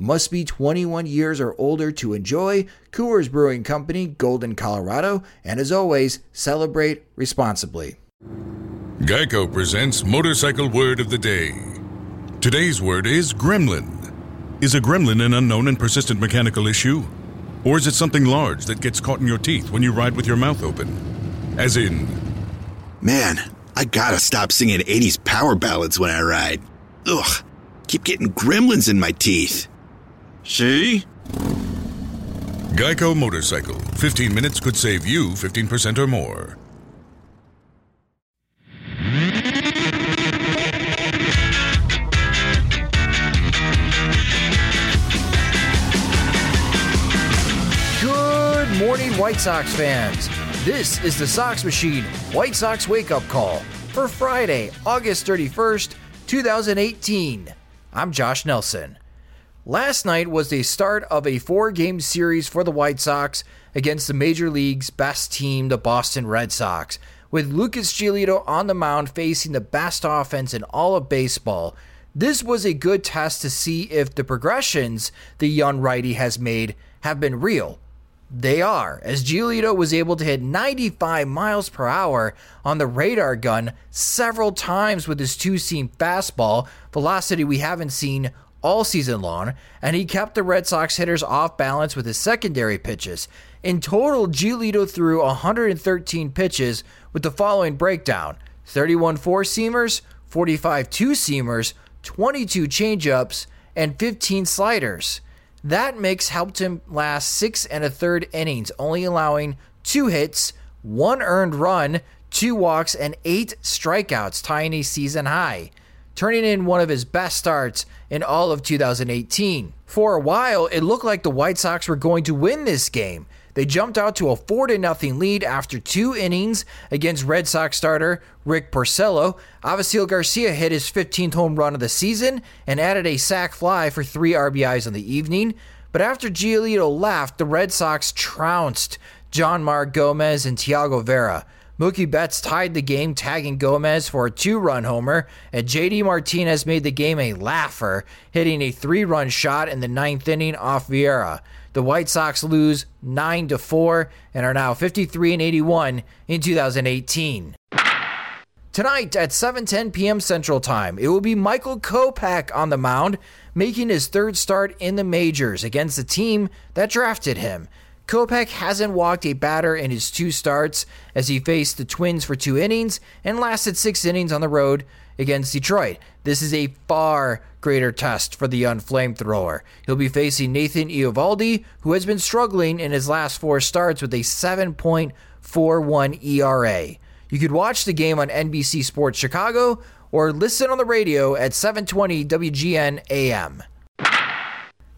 Must be 21 years or older to enjoy. Coors Brewing Company, Golden, Colorado. And as always, celebrate responsibly. Geico presents Motorcycle Word of the Day. Today's word is gremlin. Is a gremlin an unknown and persistent mechanical issue? Or is it something large that gets caught in your teeth when you ride with your mouth open? As in, Man, I gotta stop singing 80s power ballads when I ride. Ugh, keep getting gremlins in my teeth. See? Geico Motorcycle. 15 minutes could save you 15% or more. Good morning, White Sox fans. This is the Sox Machine White Sox Wake Up Call for Friday, August 31st, 2018. I'm Josh Nelson. Last night was the start of a four game series for the White Sox against the Major League's best team, the Boston Red Sox, with Lucas Giolito on the mound facing the best offense in all of baseball. This was a good test to see if the progressions the young righty has made have been real. They are, as Giolito was able to hit 95 miles per hour on the radar gun several times with his two seam fastball, velocity we haven't seen all season long, and he kept the Red Sox hitters off balance with his secondary pitches. In total, Giolito threw 113 pitches with the following breakdown 31 four seamers, 45 two seamers, 22 changeups, and 15 sliders. That mix helped him last six and a third innings, only allowing two hits, one earned run, two walks, and eight strikeouts, tying a season high, turning in one of his best starts in all of 2018. For a while, it looked like the White Sox were going to win this game. They jumped out to a 4 0 lead after two innings against Red Sox starter Rick Porcello. Avisail Garcia hit his 15th home run of the season and added a sac fly for three RBIs on the evening. But after Giolito left, the Red Sox trounced Jeanmar Gomez and Thyago Vieira. Mookie Betts tied the game, tagging Gomez for a two run homer, and JD Martinez made the game a laugher, hitting a three run shot in the ninth inning off Vieira. The White Sox lose 9 to 4 and are now 53 and 81 in 2018. Tonight at 7:10 p.m. Central Time, it will be Michael Kopech on the mound, making his third start in the majors against the team that drafted him. Kopech hasn't walked a batter in his two starts as he faced the Twins for two innings and lasted six innings on the road against Detroit. This is a far greater test for the young flamethrower. He'll be facing Nathan Eovaldi, who has been struggling in his last four starts with a 7.41 ERA. You could watch the game on NBC Sports Chicago or listen on the radio at 720 WGN AM.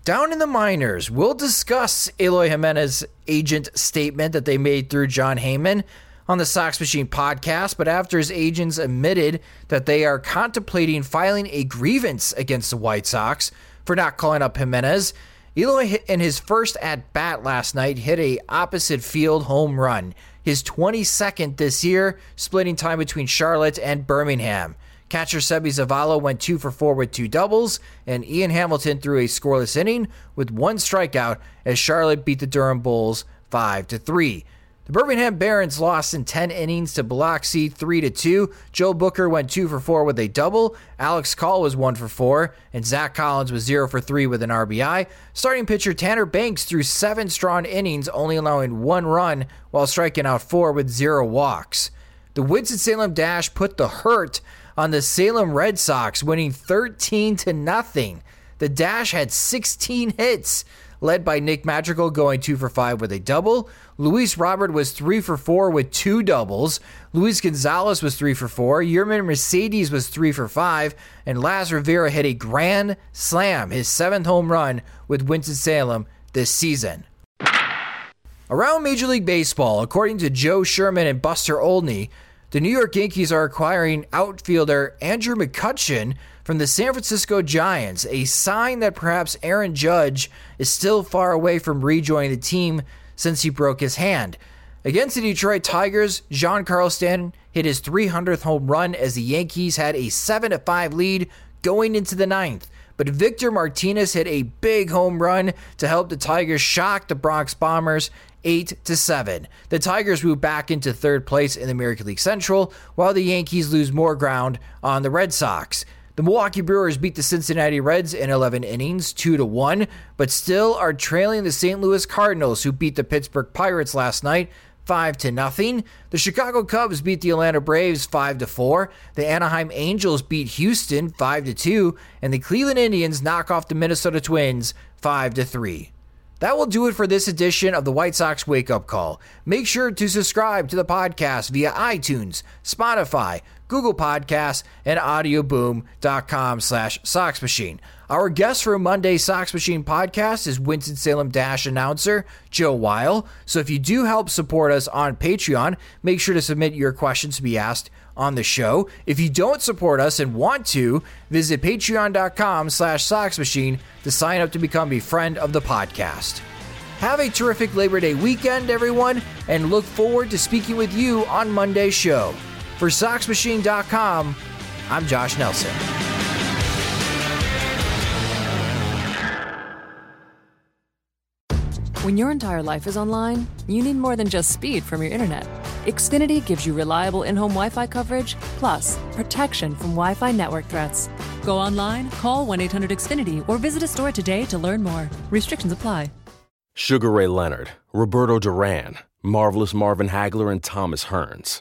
Down in the minors, we'll discuss Eloy Jimenez agent statement that they made through Jon Heyman on the Sox Machine podcast, but after his agents admitted that they are contemplating filing a grievance against the White Sox for not calling up Jimenez, Eloy in his first at bat last night hit a opposite field home run, his 22nd this year, splitting time between Charlotte and Birmingham. Catcher Seby Zavala went two for four with two doubles, and Ian Hamilton threw a scoreless inning with one strikeout as Charlotte beat the Durham Bulls five to three. The Birmingham Barons lost in 10 innings to Biloxi 3 to 2. Joel Booker went 2 for 4 with a double. Alex Call was 1 for 4 and Zack Collins was 0 for 3 with an RBI. Starting pitcher Tanner Banks threw 7 strong innings, only allowing 1 run while striking out 4 with 0 walks. The Winston-Salem Dash put the hurt on the Salem Red Sox, winning 13 to nothing. The Dash had 16 hits, led by Nick Madrigal going 2 for 5 with a double. Luis Robert was 3 for 4 with two doubles. Luis Gonzalez was 3 for 4. Yermin Mercedes was 3 for 5. And Laz Rivera hit a grand slam, his seventh home run with Winston-Salem this season. Around Major League Baseball, according to Joel Sherman and Buster Olney, the New York Yankees are acquiring outfielder Andrew McCutchen from the San Francisco Giants, a sign that perhaps Aaron Judge is still far away from rejoining the team since he broke his hand. Against the Detroit Tigers, Giancarlo Stanton hit his 300th home run as the Yankees had a 7 5 lead going into the ninth. But Victor Martinez hit a big home run to help the Tigers shock the Bronx Bombers 8 to 7. The Tigers move back into third place in the American League Central, while the Yankees lose more ground on the Red Sox. The Milwaukee Brewers beat the Cincinnati Reds in 11 innings, 2 to 1, but still are trailing the St. Louis Cardinals who beat the Pittsburgh Pirates last night 5 to nothing. The Chicago Cubs beat the Atlanta Braves 5 to 4. The Anaheim Angels beat Houston 5 to 2, and the Cleveland Indians knock off the Minnesota Twins 5 to 3. That will do it for this edition of the White Sox Wake Up Call. Make sure to subscribe to the podcast via iTunes, Spotify, Google Podcasts, and audioboom.com slash Sox Machine. Our guest for Monday Sox Machine podcast is Winston-Salem Dash announcer Joe Weil. So if you do help support us on Patreon, make sure to submit your questions to be asked on the show. If you don't support us and want to, visit patreon.com slash Sox Machine to sign up to become a friend of the podcast. Have a terrific Labor Day weekend, everyone, and look forward to speaking with you on Monday's show. For SoxMachine.com, I'm Josh Nelson. When your entire life is online, you need more than just speed from your internet. Xfinity gives you reliable in home Wi Fi coverage, plus protection from Wi Fi network threats. Go online, call 1 800 Xfinity, or visit a store today to learn more. Restrictions apply. Sugar Ray Leonard, Roberto Duran, Marvelous Marvin Hagler, and Thomas Hearns.